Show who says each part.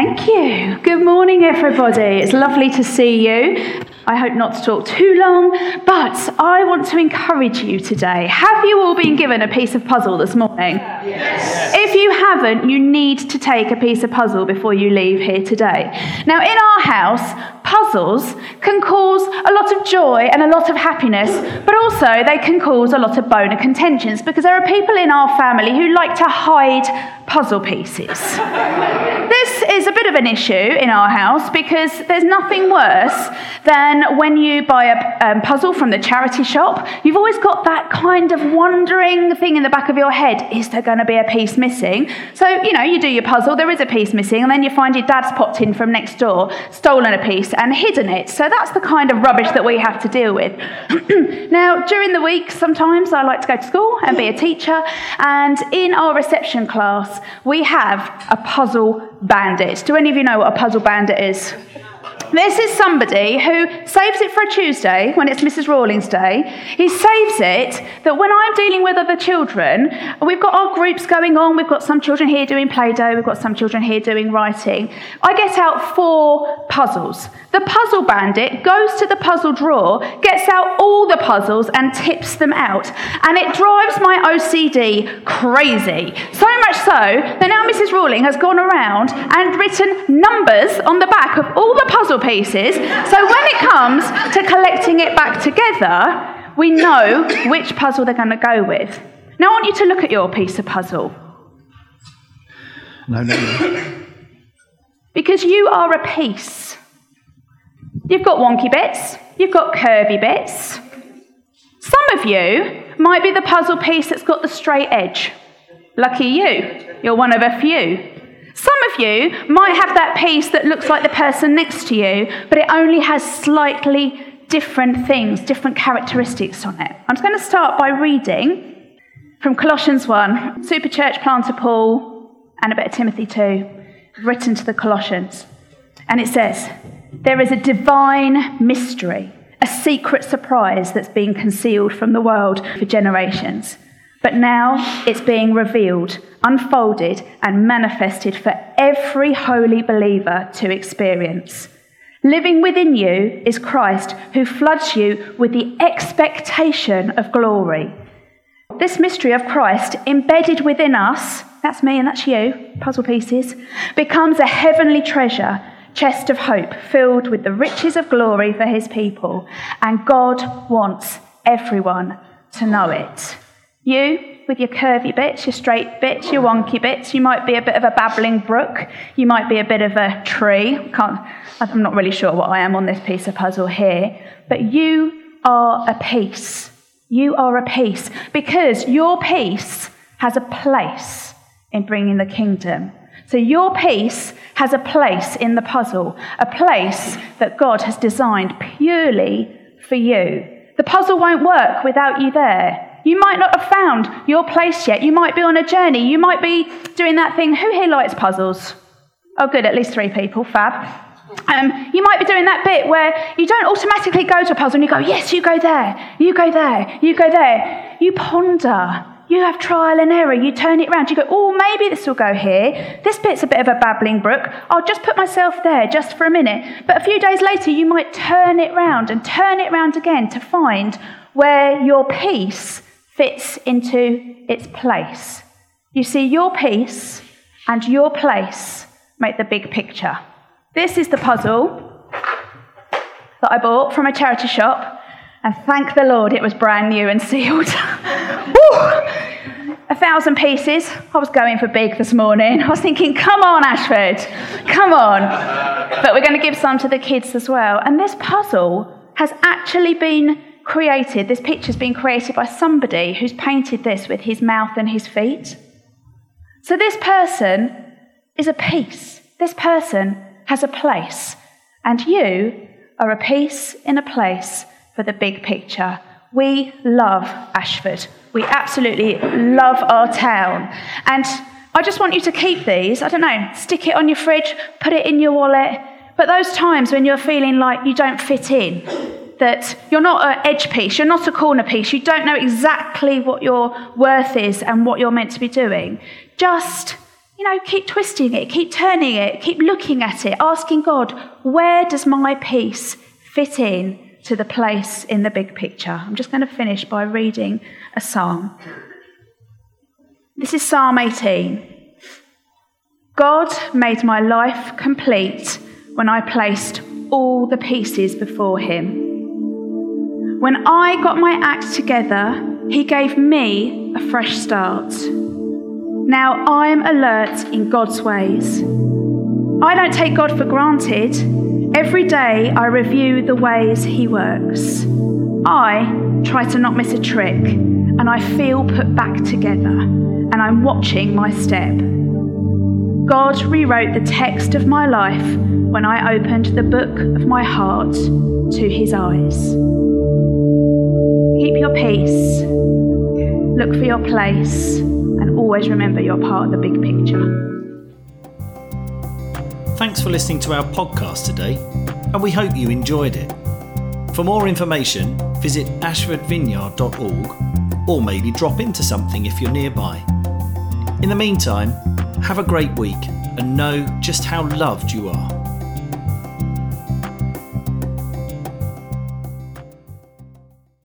Speaker 1: Thank you. Good morning, everybody. It's lovely to see you. I hope not to talk too long, but I want to encourage you today. Have you all been given a piece of puzzle this morning? Yes. If you haven't, you need to take a piece of puzzle before you leave here today. Now, in our house, puzzles can cause a lot of joy and a lot of happiness, but also they can cause a lot of bone of contentions because there are people in our family who like to hide puzzle pieces. Of an issue in our house because there's nothing worse than when you buy a um, puzzle from the charity shop. You've always got that kind of wondering thing in the back of your head is there going to be a piece missing? So, you know, you do your puzzle, there is a piece missing, and then you find your dad's popped in from next door, stolen a piece, and hidden it. So that's the kind of rubbish that we have to deal with. now, during the week, sometimes I like to go to school and be a teacher, and in our reception class, we have a puzzle bandit. Do any of you know what a puzzle bandit is? This is somebody who saves it for a Tuesday when it's Mrs. Rawlings Day. He saves it that when I'm dealing with other children, we've got our groups going on, we've got some children here doing Play Doh, we've got some children here doing writing. I get out four puzzles. The puzzle bandit goes to the puzzle drawer, gets out all the puzzles, and tips them out. And it drives my OCD crazy. So much so that now Mrs. Rawling has gone around and written numbers on the back of all the puzzle puzzle pieces. So when it comes to collecting it back together, we know which puzzle they're going to go with. Now I want you to look at your piece of puzzle.
Speaker 2: No, no, no.
Speaker 1: Because you are a piece. You've got wonky bits, you've got curvy bits. Some of you might be the puzzle piece that's got the straight edge. Lucky you, you're one of a few. You might have that piece that looks like the person next to you, but it only has slightly different things, different characteristics on it. I'm just going to start by reading from Colossians 1, Super Church Planter Paul, and a bit of Timothy 2, written to the Colossians. And it says, There is a divine mystery, a secret surprise that's been concealed from the world for generations. But now it's being revealed, unfolded, and manifested for every holy believer to experience. Living within you is Christ, who floods you with the expectation of glory. This mystery of Christ, embedded within us, that's me and that's you, puzzle pieces, becomes a heavenly treasure, chest of hope, filled with the riches of glory for his people. And God wants everyone to know it. You, with your curvy bits, your straight bits, your wonky bits, you might be a bit of a babbling brook. You might be a bit of a tree. Can't, I'm not really sure what I am on this piece of puzzle here. But you are a piece. You are a piece because your piece has a place in bringing the kingdom. So your piece has a place in the puzzle, a place that God has designed purely for you. The puzzle won't work without you there. You might not have found your place yet. You might be on a journey. You might be doing that thing. Who here likes puzzles? Oh, good, at least three people. Fab. Um, you might be doing that bit where you don't automatically go to a puzzle and you go, yes, you go there, you go there, you go there. You ponder. You have trial and error. You turn it around. You go, oh, maybe this will go here. This bit's a bit of a babbling brook. I'll just put myself there just for a minute. But a few days later, you might turn it round and turn it round again to find where your piece fits into its place. You see, your piece and your place make the big picture. This is the puzzle that I bought from a charity shop, and thank the Lord it was brand new and sealed. a thousand pieces. I was going for big this morning. I was thinking, come on, Ashford, come on. But we're going to give some to the kids as well. And this puzzle has actually been created, this picture's been created by somebody who's painted this with his mouth and his feet. So this person is a piece. This person has a place. And you are a piece in a place for the big picture. We love Ashford. We absolutely love our town. And I just want you to keep these. I don't know, stick it on your fridge, put it in your wallet. But those times when you're feeling like you don't fit in, that you're not an edge piece, you're not a corner piece, you don't know exactly what your worth is and what you're meant to be doing. Just you know, keep twisting it, keep turning it, keep looking at it, asking God, where does my piece fit in to the place in the big picture? I'm just going to finish by reading a psalm. This is Psalm 18. God made my life complete when I placed all the pieces before Him. When I got my act together, He gave me a fresh start. Now I'm alert in God's ways. I don't take God for granted. Every day I review the ways He works. I try to not miss a trick, and I feel put back together, and I'm watching my step. God rewrote the text of my life when I opened the book of my heart to His eyes. Keep your peace, look for your place and always remember you're part of the big picture.
Speaker 2: Thanks for listening to our podcast today, and we hope you enjoyed it. For more information, visit ashfordvineyard.org or maybe drop into something if you're nearby. In the meantime, have a great week and know just how loved you are.